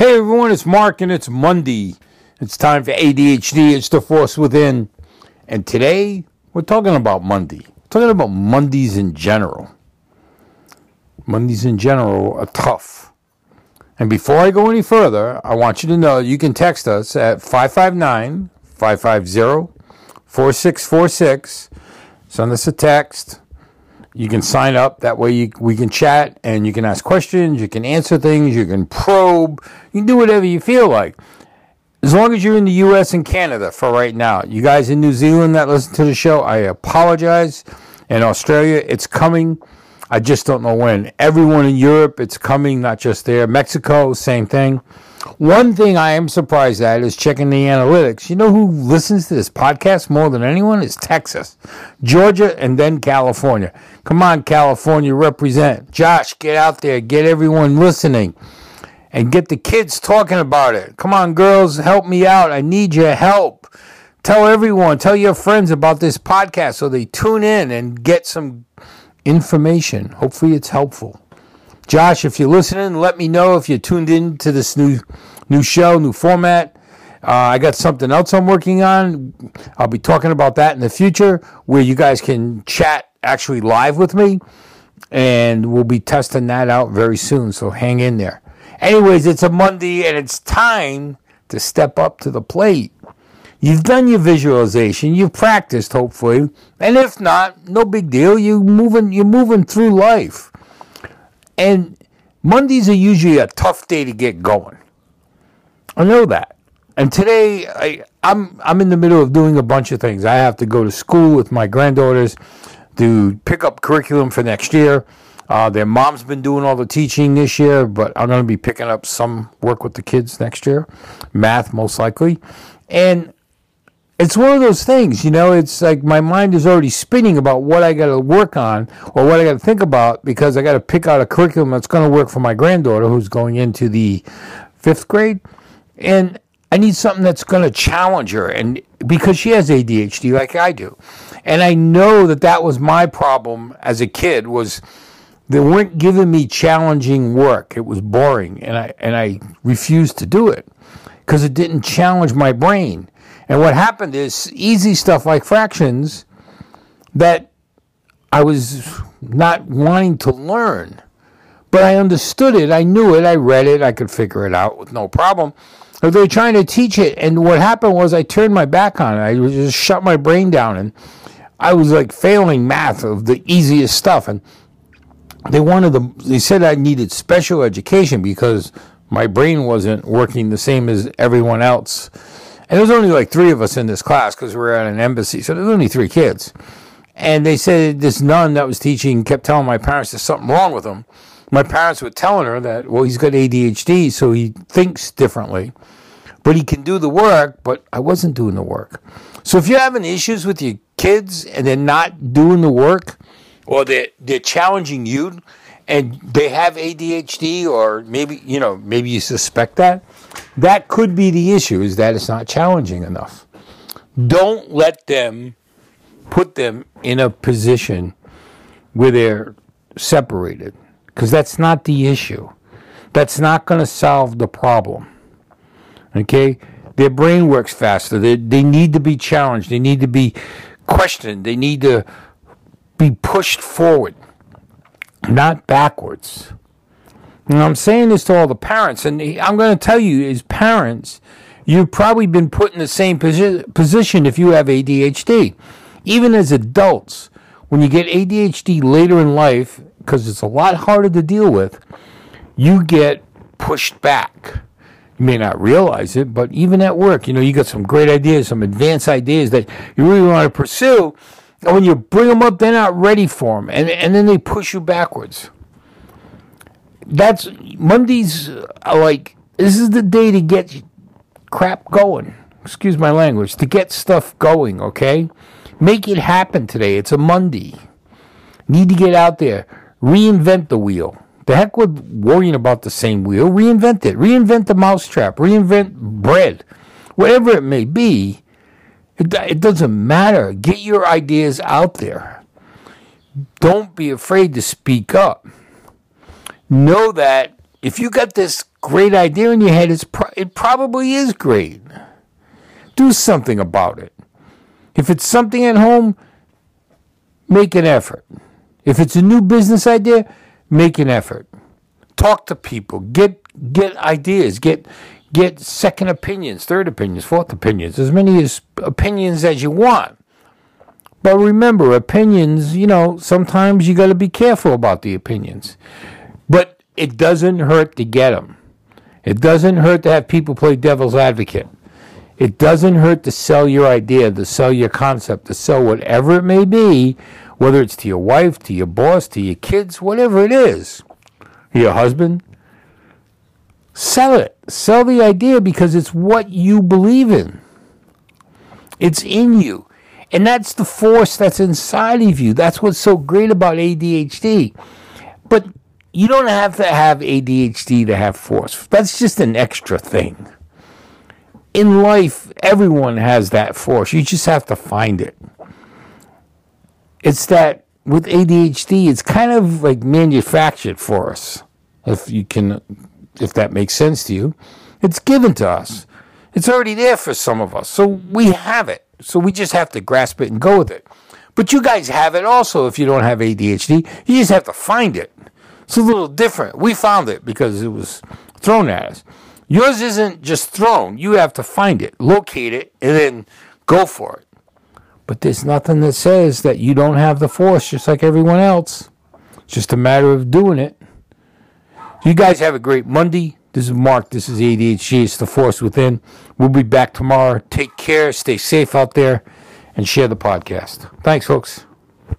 Hey everyone, it's Mark and it's Monday. It's time for ADHD. It's the force within. And today we're talking about Monday. We're talking about Mondays in general. Mondays in general are tough. And before I go any further, I want you to know you can text us at 559 550 4646. Send us a text. You can sign up. That way you, we can chat and you can ask questions. You can answer things. You can probe. You can do whatever you feel like. As long as you're in the U.S. and Canada for right now. You guys in New Zealand that listen to the show, I apologize. In Australia, it's coming. I just don't know when. Everyone in Europe, it's coming, not just there. Mexico, same thing. One thing I am surprised at is checking the analytics. You know who listens to this podcast more than anyone? Is Texas, Georgia, and then California. Come on, California, represent. Josh, get out there, get everyone listening, and get the kids talking about it. Come on, girls, help me out. I need your help. Tell everyone, tell your friends about this podcast so they tune in and get some information. Hopefully, it's helpful. Josh, if you're listening, let me know if you tuned in to this new new show, new format. Uh, I got something else I'm working on. I'll be talking about that in the future, where you guys can chat actually live with me, and we'll be testing that out very soon. So hang in there. Anyways, it's a Monday, and it's time to step up to the plate. You've done your visualization, you've practiced, hopefully, and if not, no big deal. You moving, you're moving through life. And Mondays are usually a tough day to get going. I know that. And today I, I'm I'm in the middle of doing a bunch of things. I have to go to school with my granddaughters to pick up curriculum for next year. Uh, their mom's been doing all the teaching this year, but I'm going to be picking up some work with the kids next year, math most likely. And it's one of those things, you know, it's like my mind is already spinning about what I got to work on or what I got to think about because I got to pick out a curriculum that's going to work for my granddaughter who's going into the fifth grade. And I need something that's going to challenge her. And because she has ADHD like I do. And I know that that was my problem as a kid was they weren't giving me challenging work. It was boring. And I, and I refused to do it because it didn't challenge my brain. And what happened is easy stuff like fractions that I was not wanting to learn. But I understood it. I knew it. I read it. I could figure it out with no problem. But they were trying to teach it. And what happened was I turned my back on it. I just shut my brain down. And I was like failing math of the easiest stuff. And they wanted the, they said I needed special education because my brain wasn't working the same as everyone else and there was only like three of us in this class because we were at an embassy. So there was only three kids. And they said this nun that was teaching kept telling my parents there's something wrong with him. My parents were telling her that, well, he's got ADHD, so he thinks differently. But he can do the work, but I wasn't doing the work. So if you're having issues with your kids and they're not doing the work, or they're, they're challenging you, and they have ADHD, or maybe, you know, maybe you suspect that, that could be the issue, is that it's not challenging enough. Don't let them put them in a position where they're separated, because that's not the issue. That's not going to solve the problem. Okay? Their brain works faster. They, they need to be challenged. They need to be questioned. They need to be pushed forward not backwards. And I'm saying this to all the parents, and I'm going to tell you, as parents, you've probably been put in the same posi- position if you have ADHD. Even as adults, when you get ADHD later in life, because it's a lot harder to deal with, you get pushed back. You may not realize it, but even at work, you know, you got some great ideas, some advanced ideas that you really want to pursue, and when you bring them up, they're not ready for them, and and then they push you backwards. That's Mondays. Are like this is the day to get crap going. Excuse my language. To get stuff going. Okay, make it happen today. It's a Monday. Need to get out there. Reinvent the wheel. The heck with worrying about the same wheel. Reinvent it. Reinvent the mousetrap. Reinvent bread. Whatever it may be it, it doesn't matter. Get your ideas out there. Don't be afraid to speak up. Know that if you got this great idea in your head, it's pro- it probably is great. Do something about it. If it's something at home, make an effort. If it's a new business idea, make an effort. Talk to people. Get get ideas. Get get second opinions, third opinions, fourth opinions, as many as opinions as you want. But remember, opinions, you know, sometimes you got to be careful about the opinions. But it doesn't hurt to get them. It doesn't hurt to have people play devil's advocate. It doesn't hurt to sell your idea, to sell your concept, to sell whatever it may be, whether it's to your wife, to your boss, to your kids, whatever it is, your husband. Sell it. Sell the idea because it's what you believe in. It's in you. And that's the force that's inside of you. That's what's so great about ADHD. But you don't have to have ADHD to have force. That's just an extra thing. In life, everyone has that force. You just have to find it. It's that with ADHD, it's kind of like manufactured for us. If you can, if that makes sense to you, it's given to us. It's already there for some of us. So we have it. So we just have to grasp it and go with it. But you guys have it also if you don't have ADHD. You just have to find it. It's a little different. We found it because it was thrown at us. Yours isn't just thrown. You have to find it, locate it, and then go for it. But there's nothing that says that you don't have the force just like everyone else. It's just a matter of doing it. You guys have a great Monday. This is Mark. This is ADHD. It's the force within. We'll be back tomorrow. Take care. Stay safe out there and share the podcast. Thanks, folks.